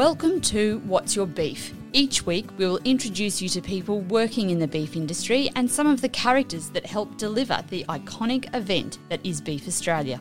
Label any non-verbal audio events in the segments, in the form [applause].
Welcome to What's Your Beef? Each week, we will introduce you to people working in the beef industry and some of the characters that help deliver the iconic event that is Beef Australia.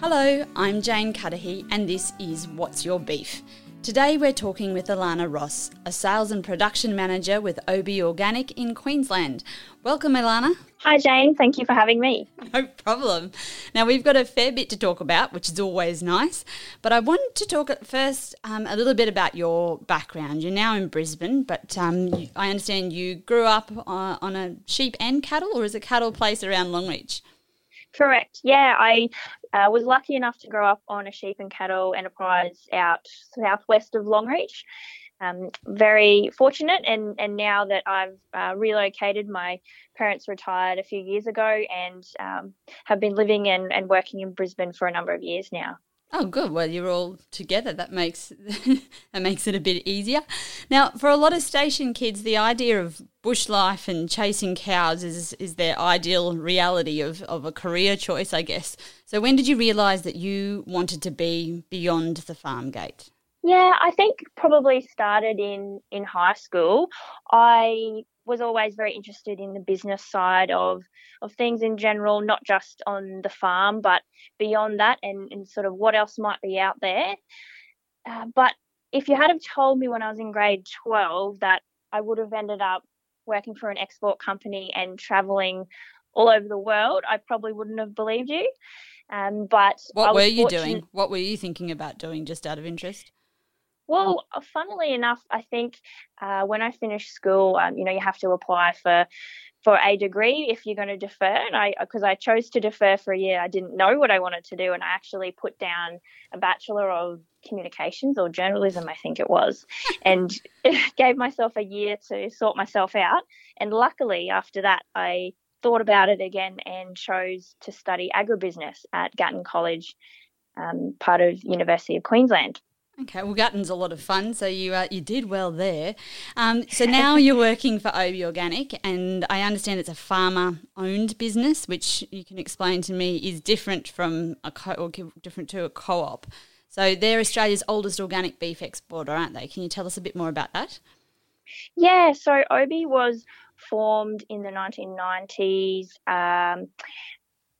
Hello, I'm Jane Cudahy, and this is What's Your Beef? Today we're talking with Alana Ross, a sales and production manager with OBE Organic in Queensland. Welcome, Alana. Hi, Jane. Thank you for having me. No problem. Now, we've got a fair bit to talk about, which is always nice. But I wanted to talk first um, a little bit about your background. You're now in Brisbane, but um, you, I understand you grew up uh, on a sheep and cattle, or is it cattle place around Longreach? Correct. Yeah, I uh, was lucky enough to grow up on a sheep and cattle enterprise out southwest of Longreach. Um, very fortunate, and, and now that I've uh, relocated, my parents retired a few years ago and um, have been living and, and working in Brisbane for a number of years now. Oh, good. Well, you're all together. That makes [laughs] that makes it a bit easier. Now, for a lot of station kids, the idea of bush life and chasing cows is is their ideal reality of, of a career choice, I guess. So, when did you realise that you wanted to be beyond the farm gate? Yeah, I think probably started in in high school. I was always very interested in the business side of of things in general, not just on the farm, but beyond that, and, and sort of what else might be out there. Uh, but if you had have told me when I was in grade 12 that I would have ended up working for an export company and traveling all over the world, I probably wouldn't have believed you. Um, but what were you doing? What were you thinking about doing, just out of interest? Well, uh, funnily enough, I think uh, when I finished school, um, you know, you have to apply for for a degree if you're going to defer. And I, because I chose to defer for a year, I didn't know what I wanted to do, and I actually put down a bachelor of communications or journalism, I think it was, [laughs] and [laughs] gave myself a year to sort myself out. And luckily, after that, I thought about it again and chose to study agribusiness at Gatton College, um, part of University of Queensland. Okay, well, Gatton's a lot of fun, so you uh, you did well there. Um, so now you're working for OBE Organic, and I understand it's a farmer-owned business, which you can explain to me is different from a co- or different to a co-op. So they're Australia's oldest organic beef exporter, aren't they? Can you tell us a bit more about that? Yeah, so OBE was formed in the 1990s. Um,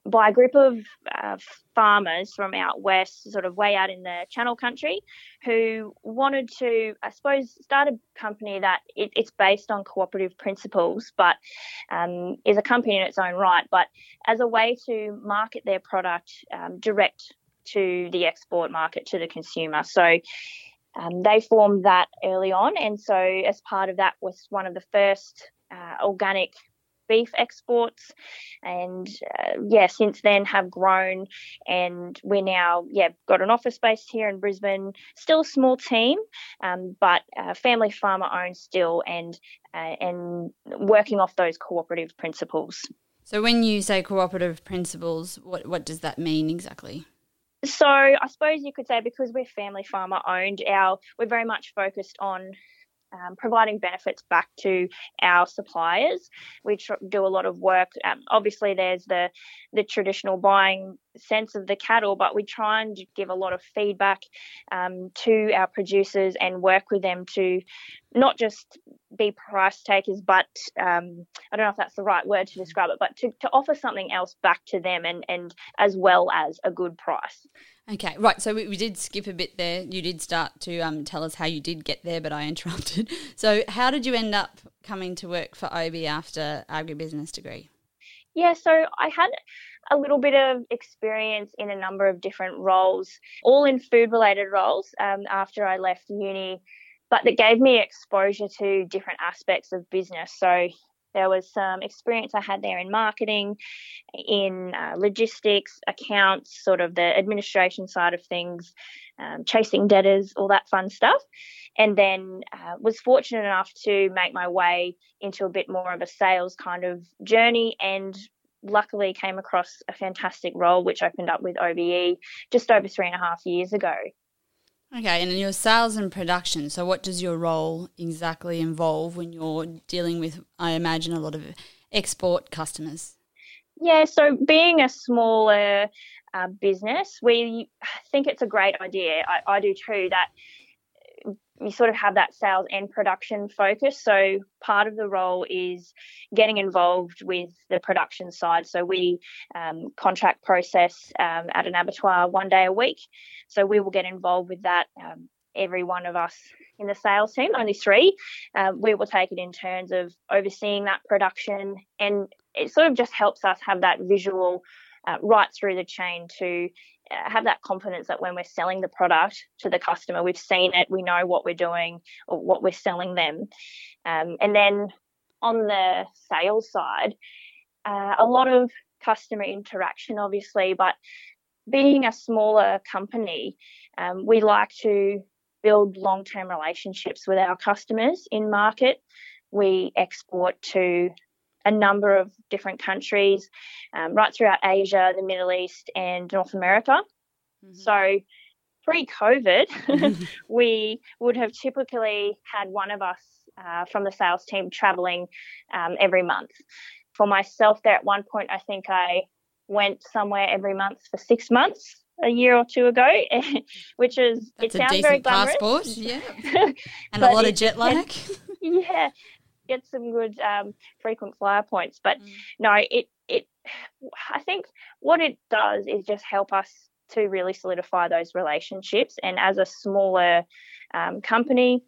by a group of uh, farmers from out west, sort of way out in the Channel Country, who wanted to, I suppose, start a company that it, it's based on cooperative principles, but um, is a company in its own right, but as a way to market their product um, direct to the export market to the consumer. So. Um, they formed that early on, and so as part of that was one of the first uh, organic beef exports. And uh, yeah since then have grown and we're now yeah got an office space here in brisbane. Still a small team um, but uh, family farmer owned still and uh, and working off those cooperative principles. So when you say cooperative principles what what does that mean exactly? So I suppose you could say because we're family farmer owned, our we're very much focused on um, providing benefits back to our suppliers. We tr- do a lot of work. Um, obviously, there's the the traditional buying sense of the cattle, but we try and give a lot of feedback um, to our producers and work with them to not just be price takers, but um, I don't know if that's the right word to describe it, but to, to offer something else back to them and, and as well as a good price. Okay, right. So we, we did skip a bit there. You did start to um, tell us how you did get there, but I [laughs] interrupted. So, how did you end up coming to work for OBE after agribusiness degree? Yeah, so I had a little bit of experience in a number of different roles, all in food related roles um, after I left uni, but that gave me exposure to different aspects of business. So there was some experience I had there in marketing, in uh, logistics, accounts, sort of the administration side of things, um, chasing debtors, all that fun stuff. And then uh, was fortunate enough to make my way into a bit more of a sales kind of journey and luckily came across a fantastic role which opened up with OBE just over three and a half years ago. Okay, and in your sales and production, so what does your role exactly involve when you're dealing with, I imagine, a lot of export customers? Yeah, so being a smaller uh, business, we think it's a great idea. I, I do too. That you sort of have that sales and production focus. So part of the role is getting involved with the production side. So we um, contract process um, at an abattoir one day a week. So we will get involved with that. Um, every one of us in the sales team, only three, uh, we will take it in terms of overseeing that production, and it sort of just helps us have that visual uh, right through the chain to have that confidence that when we're selling the product to the customer, we've seen it, we know what we're doing or what we're selling them. Um, and then on the sales side, uh, a lot of customer interaction, obviously, but being a smaller company, um, we like to build long term relationships with our customers in market. We export to a number of different countries, um, right throughout Asia, the Middle East, and North America. Mm-hmm. So, pre COVID, [laughs] we would have typically had one of us uh, from the sales team traveling um, every month. For myself, there at one point, I think I went somewhere every month for six months a year or two ago, [laughs] which is That's it sounds very glamorous. passport, yeah, [laughs] and a lot of jet lag. yeah, get some good um, frequent flyer points. But mm. no, it it I think what it does is just help us to really solidify those relationships. And as a smaller um, company,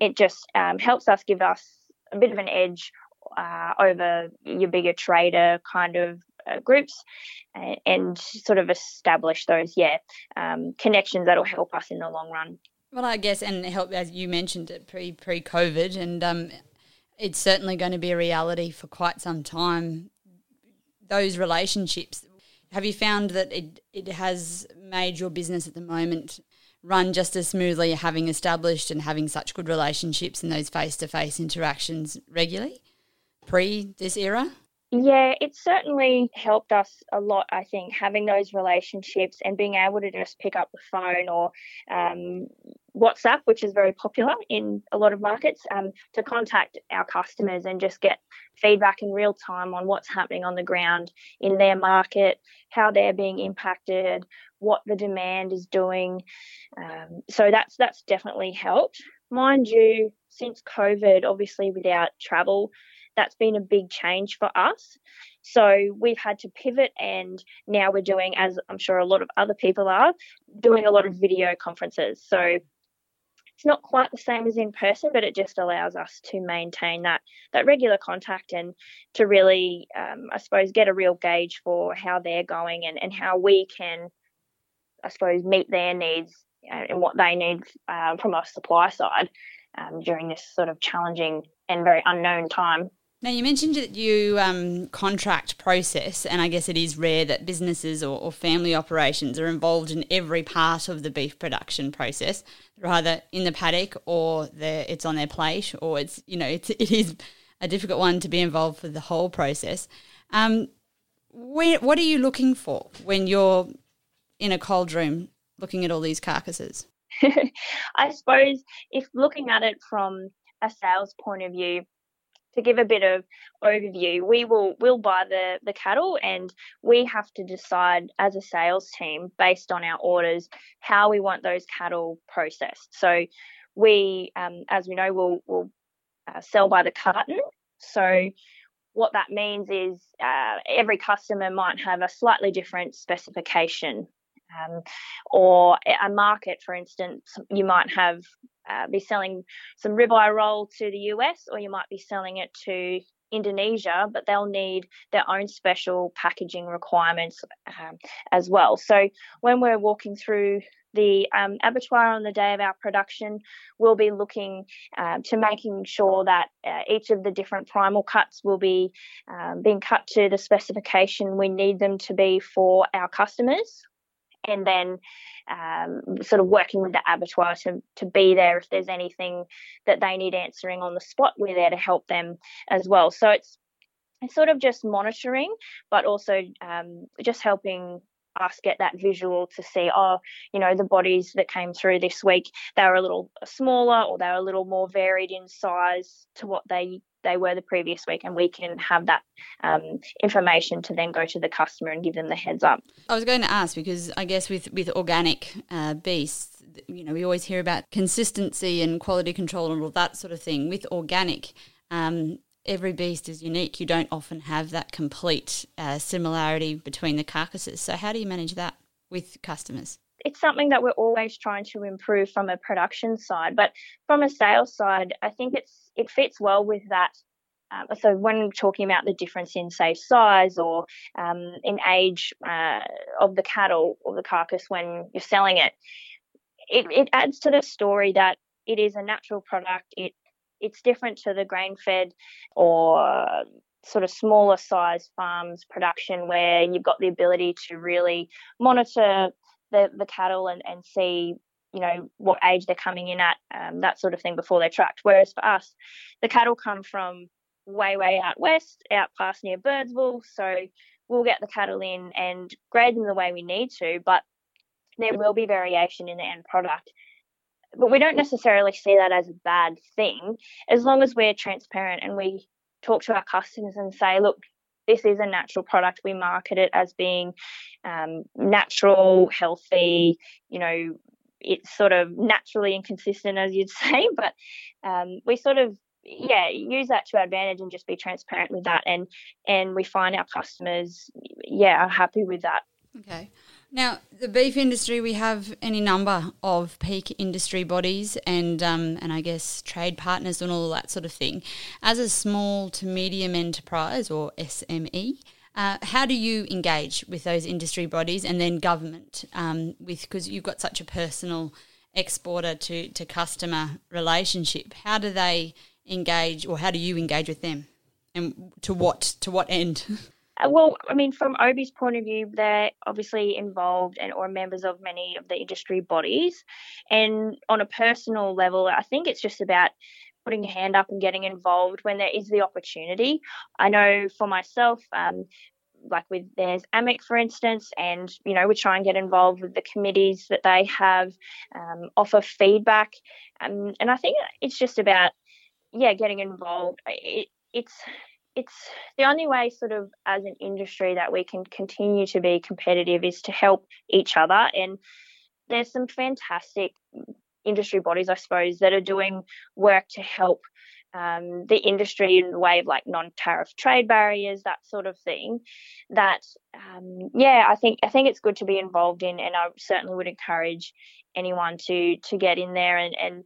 it just um, helps us give us a bit of an edge uh, over your bigger trader kind of uh, groups and, and, sort of establish those, yeah, um, connections that'll help us in the long run. Well, I guess, and help as you mentioned it pre pre COVID, and um, it's certainly going to be a reality for quite some time. Those relationships. Have you found that it, it has made your business at the moment run just as smoothly, having established and having such good relationships and those face to face interactions regularly pre this era? Yeah, it certainly helped us a lot, I think, having those relationships and being able to just pick up the phone or um, WhatsApp, which is very popular in a lot of markets, um, to contact our customers and just get feedback in real time on what's happening on the ground in their market, how they're being impacted, what the demand is doing. Um, so that's that's definitely helped. Mind you, since COVID, obviously without travel, that's been a big change for us. So we've had to pivot, and now we're doing, as I'm sure a lot of other people are, doing a lot of video conferences. So it's not quite the same as in person, but it just allows us to maintain that that regular contact and to really, um, I suppose, get a real gauge for how they're going and, and how we can, I suppose, meet their needs and what they need uh, from our supply side um, during this sort of challenging and very unknown time. Now, you mentioned that you um, contract process, and I guess it is rare that businesses or, or, family operations are involved in every part of the beef production process. Either in the paddock or it's on their plate, or it's, you know, it's, it is a difficult one to be involved for the whole process. Um, where, what are you looking for when you're in a cold room looking at all these carcasses? [laughs] I suppose if looking at it from a sales point of view, to give a bit of overview, we will will buy the the cattle, and we have to decide as a sales team based on our orders how we want those cattle processed. So we, um, as we know, will will uh, sell by the carton. So what that means is uh, every customer might have a slightly different specification um, or a market, for instance, you might have uh, be selling some ribeye roll to the US, or you might be selling it to Indonesia, but they'll need their own special packaging requirements um, as well. So when we're walking through the um, abattoir on the day of our production, we'll be looking um, to making sure that uh, each of the different primal cuts will be um, being cut to the specification we need them to be for our customers and then um, sort of working with the abattoir to, to be there if there's anything that they need answering on the spot. We're there to help them as well. So it's it's sort of just monitoring, but also um, just helping us get that visual to see, oh, you know, the bodies that came through this week, they were a little smaller or they were a little more varied in size to what they they were the previous week, and we can have that um, information to then go to the customer and give them the heads up. I was going to ask because I guess with with organic uh, beasts, you know, we always hear about consistency and quality control and all that sort of thing. With organic, um, every beast is unique. You don't often have that complete uh, similarity between the carcasses. So, how do you manage that with customers? It's something that we're always trying to improve from a production side, but from a sales side, I think it's it fits well with that. Um, so when talking about the difference in say size or um, in age uh, of the cattle or the carcass when you're selling it, it, it adds to the story that it is a natural product. It it's different to the grain fed or sort of smaller size farms production where you've got the ability to really monitor the, the cattle and, and see you know what age they're coming in at um, that sort of thing before they're tracked. Whereas for us the cattle come from way way out west out past near birdsville. So we'll get the cattle in and grade them the way we need to but there will be variation in the end product. But we don't necessarily see that as a bad thing. As long as we're transparent and we talk to our customers and say, look, this is a natural product. We market it as being um, natural, healthy, you know, it's sort of naturally inconsistent, as you'd [laughs] say, but um, we sort of yeah use that to our advantage and just be transparent with that and and we find our customers yeah are happy with that okay now, the beef industry, we have any number of peak industry bodies and um, and I guess trade partners and all that sort of thing. As a small to medium enterprise or SME, uh, how do you engage with those industry bodies and then government um, with because you've got such a personal exporter to, to customer relationship? How do they engage or how do you engage with them and to what to what end? [laughs] Uh, well, I mean, from OBE's point of view, they're obviously involved and or members of many of the industry bodies. And on a personal level, I think it's just about putting your hand up and getting involved when there is the opportunity. I know for myself, um, like with there's AMIC, for instance, and you know we try and get involved with the committees that they have, um, offer feedback, um, and I think it's just about yeah getting involved. It, it's it's the only way sort of as an industry that we can continue to be competitive is to help each other. And there's some fantastic industry bodies i suppose that are doing work to help um, the industry in the way of like non-tariff trade barriers that sort of thing that um, yeah i think i think it's good to be involved in and i certainly would encourage anyone to to get in there and and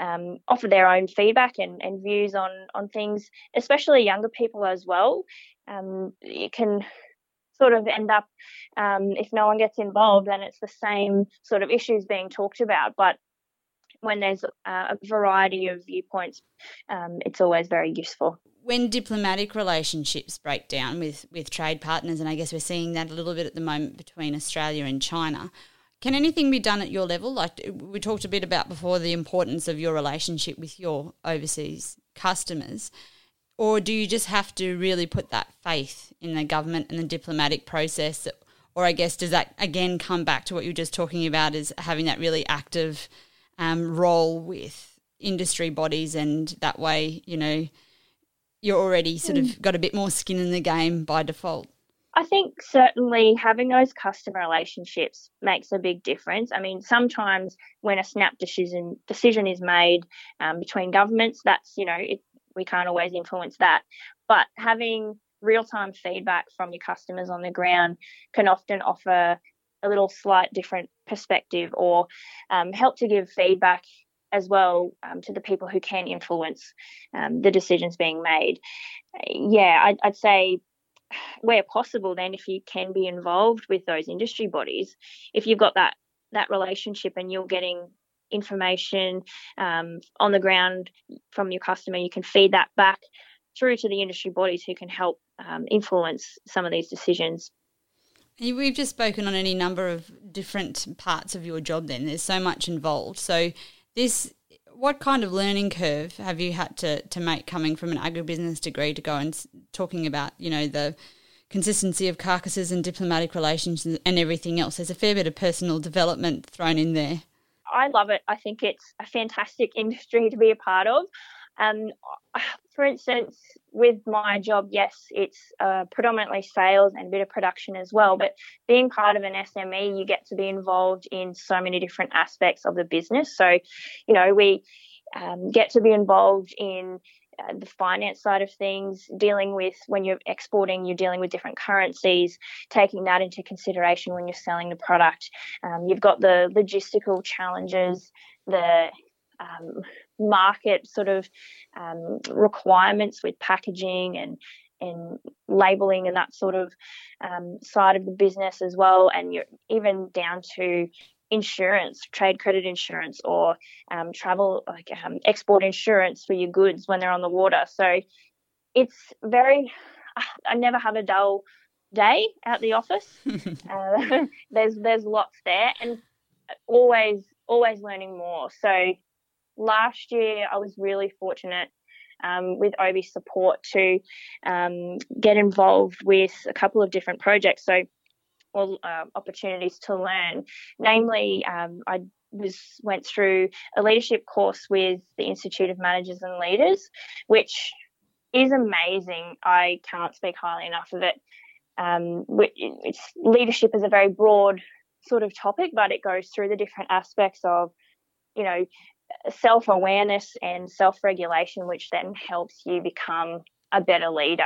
um, offer their own feedback and, and views on on things, especially younger people as well. Um, it can sort of end up um, if no one gets involved, then it's the same sort of issues being talked about. But when there's a variety of viewpoints, um, it's always very useful. When diplomatic relationships break down with, with trade partners, and I guess we're seeing that a little bit at the moment between Australia and China, can anything be done at your level? Like we talked a bit about before, the importance of your relationship with your overseas customers. Or do you just have to really put that faith in the government and the diplomatic process? Or I guess does that again come back to what you were just talking about is having that really active um, role with industry bodies and that way, you know, you're already sort of got a bit more skin in the game by default? I think certainly having those customer relationships makes a big difference. I mean, sometimes when a snap decision decision is made um, between governments, that's you know it, we can't always influence that. But having real time feedback from your customers on the ground can often offer a little slight different perspective or um, help to give feedback as well um, to the people who can influence um, the decisions being made. Yeah, I'd, I'd say where possible, then if you can be involved with those industry bodies, if you've got that that relationship and you're getting information um, on the ground from your customer, you can feed that back through to the industry bodies who can help um, influence some of these decisions. We've just spoken on any number of different parts of your job. Then there's so much involved. So this what kind of learning curve have you had to, to make coming from an agribusiness degree to go and talking about you know the consistency of carcasses and diplomatic relations and everything else. There's a fair bit of personal development thrown in there. I love it. I think it's a fantastic industry to be a part of. Um, for instance, with my job, yes, it's uh, predominantly sales and a bit of production as well. But being part of an SME, you get to be involved in so many different aspects of the business. So, you know, we um, get to be involved in uh, the finance side of things, dealing with when you're exporting, you're dealing with different currencies, taking that into consideration when you're selling the product. Um, you've got the logistical challenges, the um, market sort of um, requirements with packaging and and labeling and that sort of um, side of the business as well, and you're even down to insurance, trade credit insurance, or um, travel like um, export insurance for your goods when they're on the water. So it's very. I never have a dull day at the office. [laughs] uh, [laughs] there's there's lots there, and always always learning more. So last year I was really fortunate um, with OBE support to um, get involved with a couple of different projects. So, or uh, opportunities to learn. Namely, um, I was went through a leadership course with the Institute of Managers and Leaders, which is amazing. I can't speak highly enough of it. Um, leadership is a very broad sort of topic, but it goes through the different aspects of, you know, self awareness and self regulation, which then helps you become a better leader.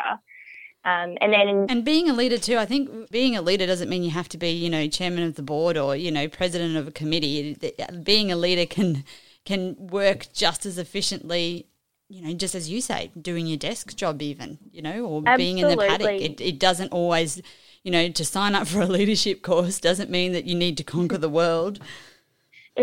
Um, and then, and being a leader too, I think being a leader doesn't mean you have to be, you know, chairman of the board or you know, president of a committee. Being a leader can can work just as efficiently, you know, just as you say, doing your desk job, even, you know, or Absolutely. being in the paddock. It, it doesn't always, you know, to sign up for a [laughs] leadership course doesn't mean that you need to conquer the world.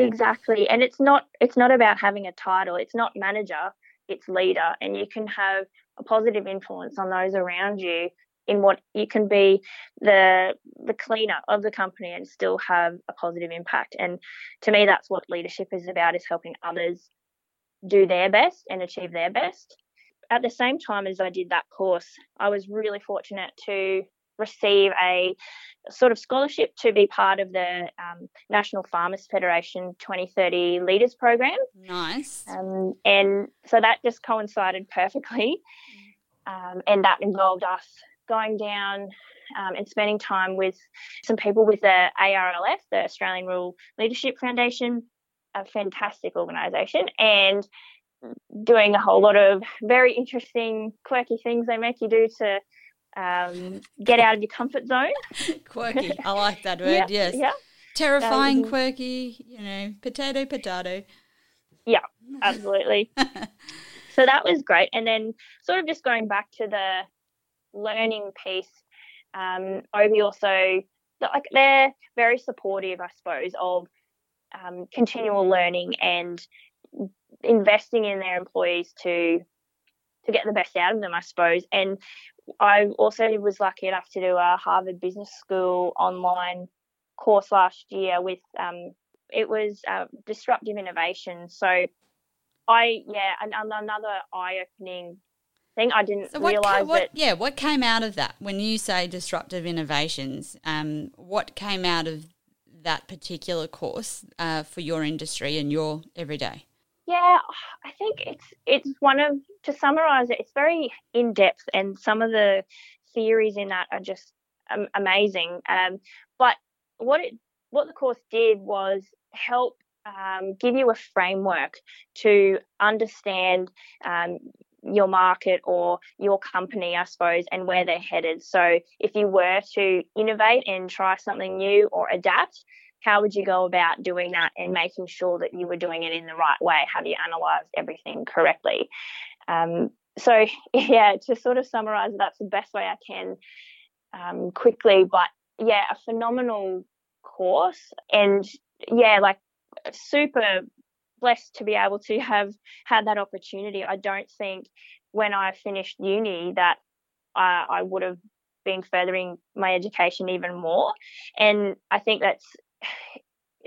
Exactly. And it's not it's not about having a title. It's not manager, it's leader and you can have a positive influence on those around you in what you can be the the cleaner of the company and still have a positive impact. And to me that's what leadership is about is helping others do their best and achieve their best. At the same time as I did that course, I was really fortunate to receive a sort of scholarship to be part of the um, National Farmers Federation 2030 Leaders Program. Nice. Um, and so that just coincided perfectly. Um, and that involved us going down um, and spending time with some people with the ARLF, the Australian Rural Leadership Foundation, a fantastic organisation, and doing a whole lot of very interesting, quirky things they make you do to um, get out of your comfort zone. [laughs] quirky. I like that word. yeah, yes. Yeah. Terrifying, um, quirky. You know, potato, potato. Yeah, absolutely. [laughs] so that was great. And then, sort of just going back to the learning piece, um, OBE also like they're very supportive, I suppose, of um, continual learning and investing in their employees to to get the best out of them, I suppose. And I also was lucky enough to do a Harvard Business School online course last year with um, it was uh, disruptive innovation. So I yeah, and, and another eye opening thing. I didn't so realize what, that. Yeah, what came out of that when you say disruptive innovations? Um, what came out of that particular course uh, for your industry and your everyday? Yeah, I think it's it's one of to summarize it, it's very in depth, and some of the theories in that are just um, amazing. Um, but what it what the course did was help um, give you a framework to understand um, your market or your company, I suppose, and where they're headed. So if you were to innovate and try something new or adapt, how would you go about doing that and making sure that you were doing it in the right way? Have you analysed everything correctly? Um, so, [laughs] yeah, to sort of summarize, that's the best way I can um, quickly. But yeah, a phenomenal course. And yeah, like super blessed to be able to have had that opportunity. I don't think when I finished uni that I would have been furthering my education even more. And I think that's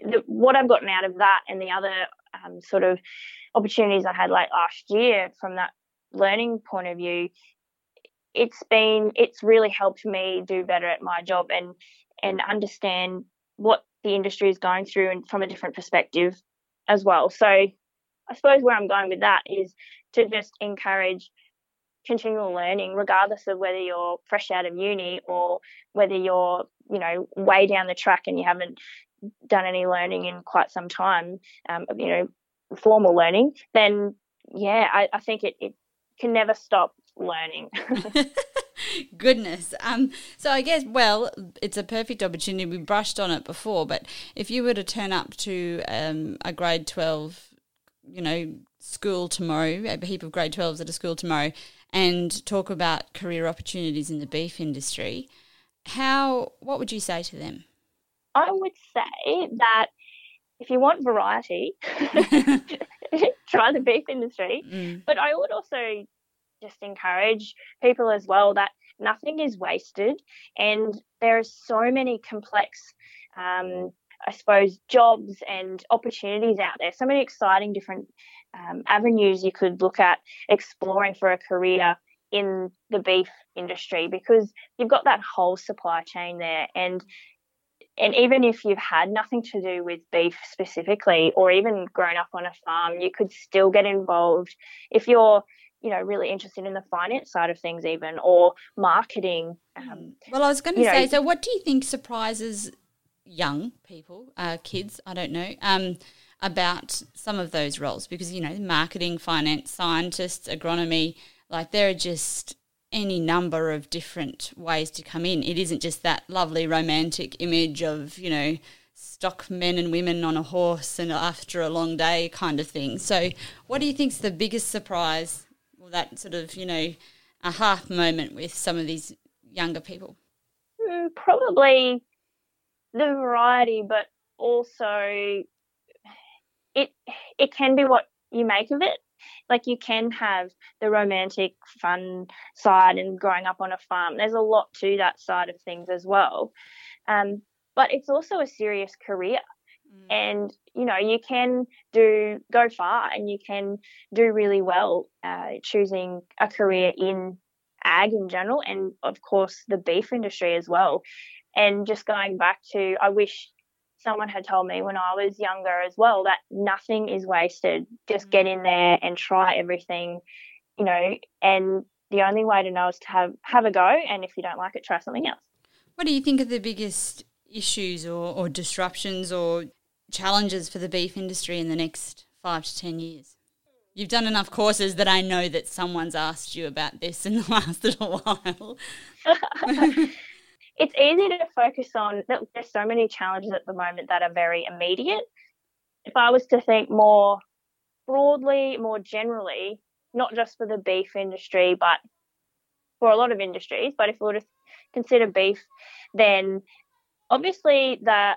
the, what I've gotten out of that and the other um, sort of opportunities I had like last year from that learning point of view it's been it's really helped me do better at my job and and understand what the industry is going through and from a different perspective as well. So I suppose where I'm going with that is to just encourage continual learning, regardless of whether you're fresh out of uni or whether you're, you know, way down the track and you haven't done any learning in quite some time, um, you know, formal learning, then yeah, I, I think it, it can never stop learning. [laughs] [laughs] Goodness. Um, so I guess, well, it's a perfect opportunity. We brushed on it before, but if you were to turn up to um, a grade 12, you know, school tomorrow, a heap of grade 12s at a school tomorrow, and talk about career opportunities in the beef industry, how, what would you say to them? I would say that if you want variety, [laughs] try the beef industry. Mm. But I would also just encourage people as well that nothing is wasted and there are so many complex um, I suppose jobs and opportunities out there. So many exciting different um, avenues you could look at exploring for a career in the beef industry because you've got that whole supply chain there. And and even if you've had nothing to do with beef specifically or even grown up on a farm you could still get involved. If you're you know really interested in the finance side of things even or marketing um, hmm. well i was going to say know, so what do you think surprises young people uh, kids i don't know um, about some of those roles. Because you know marketing finance scientists agronomy like there are just any number of different ways to come in. It isn't just that lovely romantic image of you know stock men and women on a horse and after a long day kind of thing. So what do you think's the biggest surprise or that sort of, you know, aha moment with some of these younger people? Mm, probably the variety, but also it it can be what you make of it. Like you can have the romantic, fun side and growing up on a farm. There's a lot to that side of things as well. Um, but it's also a serious career. Mm. And you know you can do go far and you can do really well uh, choosing a career in ag in general and of course the beef industry as well and just going back to i wish someone had told me when i was younger as well that nothing is wasted just get mm. in there and try everything you know and the only way to know is to have have a go and if you don't like it try something else what do you think are the biggest issues or, or disruptions or challenges for the beef industry in the next five to 10 years? You've done enough courses that I know that someone's asked you about this in the [laughs] last little while. [laughs] [laughs] it's easy to focus on, there's so many challenges at the moment that are very immediate. If I was to think more broadly, more generally, not just for the beef industry, but for a lot of industries, but if we were to consider beef, then obviously the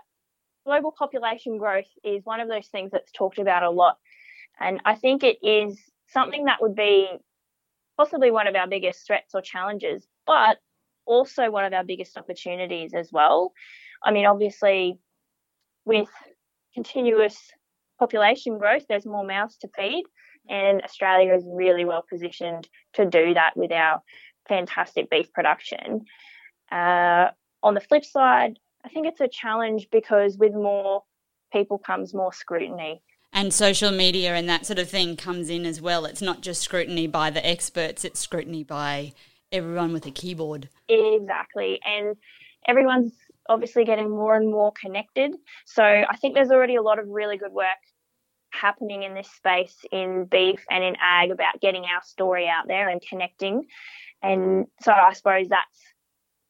global population growth is one of those things that's talked about a lot. And I think it is something that would be possibly one of our biggest threats or challenges, but also one of our biggest opportunities as well. I mean, obviously, with continuous population growth, there's more mouths to feed, and Australia is really well positioned to do that with our fantastic beef production. Uh, on the flip side, I think it's a challenge because with more people comes more scrutiny. And social media and that sort of thing comes in as well. It's not just scrutiny by the experts, it's scrutiny by everyone with a keyboard. Exactly. And everyone's obviously getting more and more connected. So I think there's already a lot of really good work happening in this space in beef and in ag about getting our story out there and connecting. And so I suppose that's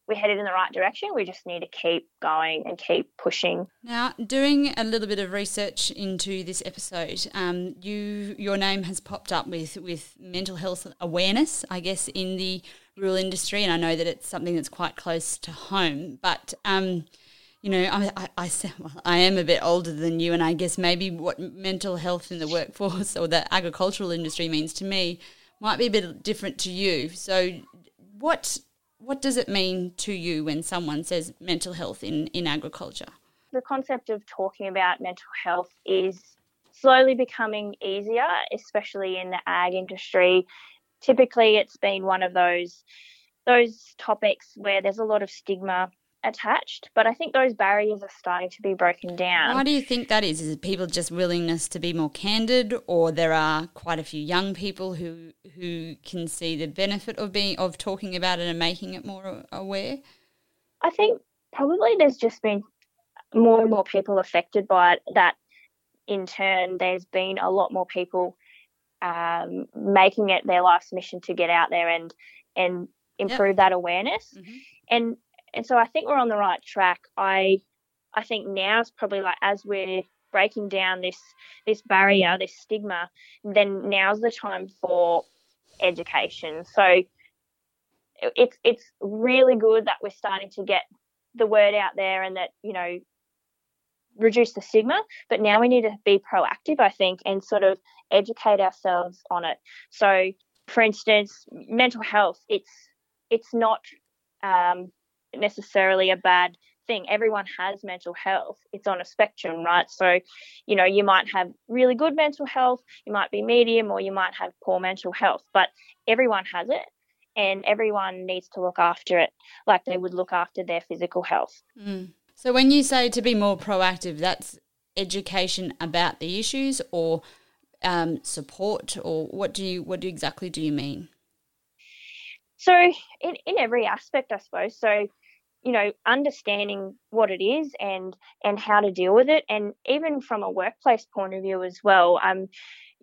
we're headed in the right direction. We just need to keep going and keep pushing. Now, doing a little bit of research into this episode, um, you your name has popped up with with mental health awareness, I guess, in the rural industry, and I know that it's something that's quite close to home. But um, you know, I, I, I, I am a bit older than you, and I guess maybe what mental health in the workforce or the agricultural industry means to me might be a bit different to you. So, what what does it mean to you when someone says mental health in, in agriculture? The concept of talking about mental health is slowly becoming easier, especially in the ag industry. Typically, it's been one of those those topics where there's a lot of stigma attached. But I think those barriers are starting to be broken down. Why do you think that is? Is it people just willingness to be more candid, or there are quite a few young people who who can see the benefit of being of talking about it and making it more aware? I think probably there's just been more and more people affected by it. That in turn, there's been a lot more people um, making it their life's mission to get out there and and improve yep. that awareness. Mm-hmm. And and so I think we're on the right track. I I think now is probably like as we're breaking down this this barrier, this stigma, then now's the time for education. So it's it's really good that we're starting to get the word out there and that you know reduce the stigma but now we need to be proactive i think and sort of educate ourselves on it so for instance mental health it's it's not um, necessarily a bad thing. Everyone has mental health. It's on a spectrum, right? So, you know, you might have really good mental health, you might be medium, or you might have poor mental health, but everyone has it. And everyone needs to look after it like they would look after their physical health. Mm. So, when you say to be more proactive, that's education about the issues or um, support, or what do you what do exactly do you mean? So, in, in every aspect, I suppose. So, you know, understanding what it is and and how to deal with it, and even from a workplace point of view as well. Um,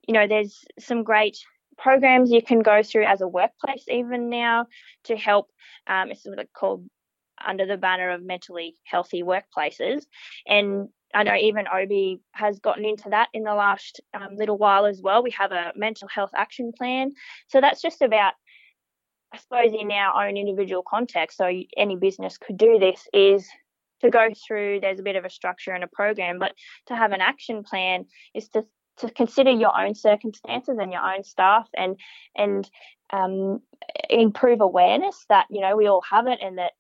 you know, there's some great programs you can go through as a workplace even now to help. Um, it's called under the banner of mentally healthy workplaces, and I know even OBE has gotten into that in the last um, little while as well. We have a mental health action plan. So that's just about I suppose in our own individual context, so any business could do this, is to go through, there's a bit of a structure and a program, but to have an action plan is to to consider your own circumstances and your own staff and and um, improve awareness that you know we all have it and that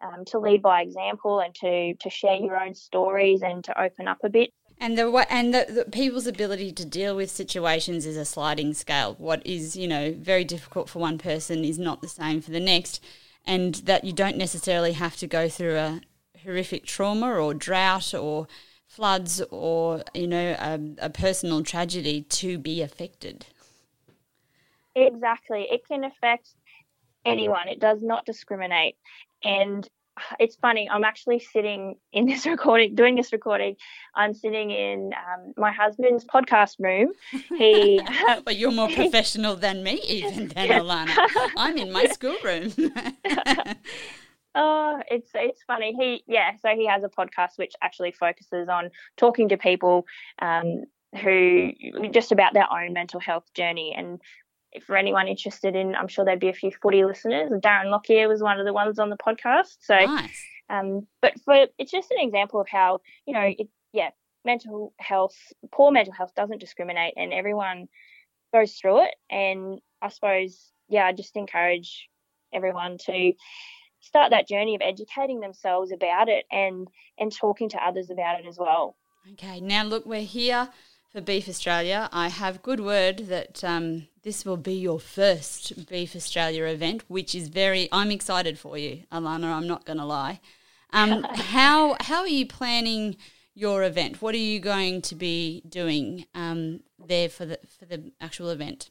um, to lead by example and to to share your own stories and to open up a bit and the and the, the, people's ability to deal with situations is a sliding scale. What is you know very difficult for one person is not the same for the next, and that you don't necessarily have to go through a horrific trauma or drought or floods or you know a, a personal tragedy to be affected. Exactly, it can affect anyone. It does not discriminate, and [sighs] it's funny. I'm actually sitting in this [laughs] recording, doing this recording. I'm sitting in um, my husband's podcast room. [laughs] He, [laughs] but you're more professional than me, even than Alana. I'm in my schoolroom. oh, it's it's funny. He yeah, so he has a podcast which actually focuses on talking to people um, who just about their own mental health journey and for anyone interested in, I'm sure there'd be a few footy listeners. Darren Lockyer was one of the ones on the podcast. So, nice. um, but for it's just an example of how you know, it, yeah, mental health, poor mental health doesn't discriminate, and everyone goes through it. And I suppose, yeah, I just encourage everyone to start that journey of educating themselves about it and and talking to others about it as well. Okay, now look, we're here for Beef Australia. I have good word that um, this will be your first Beef Australia event, which is very. I'm excited for you, Alana. I'm not going to lie. Um, [laughs] how how are you planning your event? What are you going to be doing um, there for the for the actual event?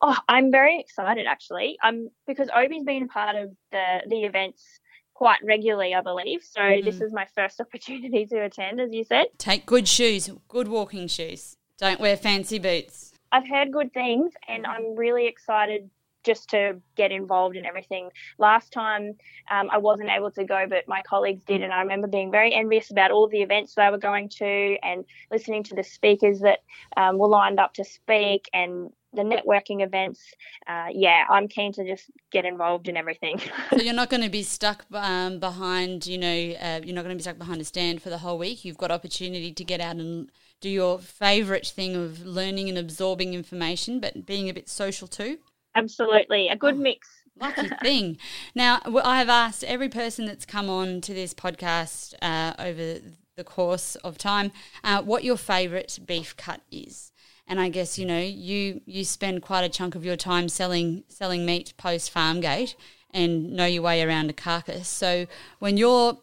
Oh, I'm very excited actually. Um, because OBE's been part of the the events quite regularly, I believe. So mm. this is my first [laughs] opportunity to attend, as you said. Take good shoes, good walking shoes. Don't wear fancy boots. I've heard good things, and I'm really excited just to get involved in everything. Last time um, I wasn't able to go, but my colleagues did, and I remember being very envious about all the events they were going to and listening to the speakers that um, were lined up to speak and the networking events. Uh, yeah, I'm keen to just get involved in everything. so you're [laughs] not going to be stuck um, behind, you know, uh, you're not going to be stuck behind a stand for the whole week. You've got opportunity to get out and do your favourite thing of learning and absorbing information, but being a bit social too. Absolutely, a good oh, mix. Lucky [laughs] thing. Now, I have asked every person that's come on to this podcast uh, over the course of time uh, what your favourite beef cut is and I guess you know you you spend quite a chunk of your time selling selling meat post farm gate, and know your way around a carcass. So when you're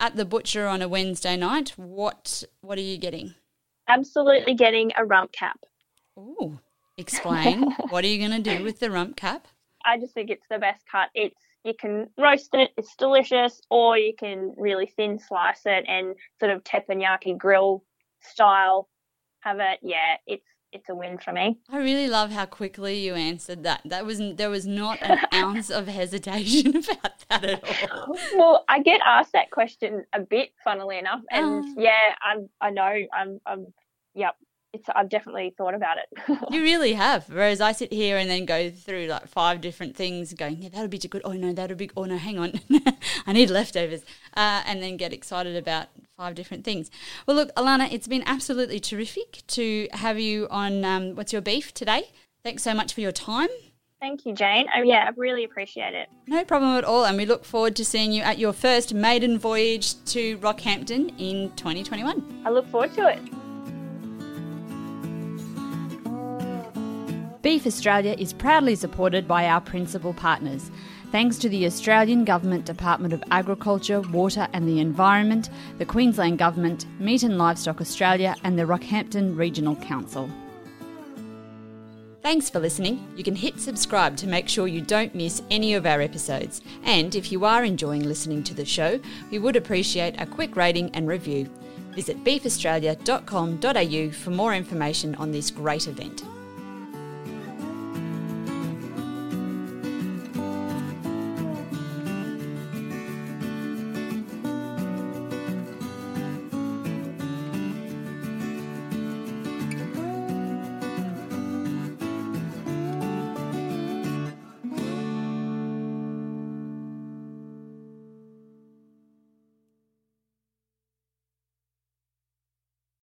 at the butcher on a Wednesday night, what what are you getting? Absolutely getting a rump cap. Ooh, explain. [laughs] what are you going to do with the rump cap? I just think it's the best cut. It's you can roast it, it's delicious, or you can really thin slice it and sort of teppanyaki grill style have it. Yeah, it's it's a win for me. I really love how quickly you answered that. That was there was not an [laughs] ounce of hesitation [laughs] about that at all. Well, I get asked that question a bit, funnily enough, and um, yeah, I'm I know I'm I'm yep. It's, I've definitely thought about it. [laughs] you really have. Whereas I sit here and then go through like five different things, going, yeah, that'll be too good. Oh no, that'll be. Oh no, hang on, I need leftovers, uh, and then get excited about five different things. Well, look, Alana, it's been absolutely terrific to have you on um, What's Your Beef today. Thanks so much for your time. Thank you, Jane. Oh, yeah, I really appreciate it. No problem at all. And we look forward to seeing you at your first maiden voyage to Rockhampton in 2021. I look forward to it. Beef Australia is proudly supported by our principal partners thanks to the Australian Government Department of Agriculture, Water and the Environment, the Queensland Government, Meat and Livestock Australia, and the Rockhampton Regional Council. Thanks for listening. You can hit subscribe to make sure you don't miss any of our episodes. And if you are enjoying listening to the show, we would appreciate a quick rating and review. Visit beefaustralia.com.au for more information on this great event.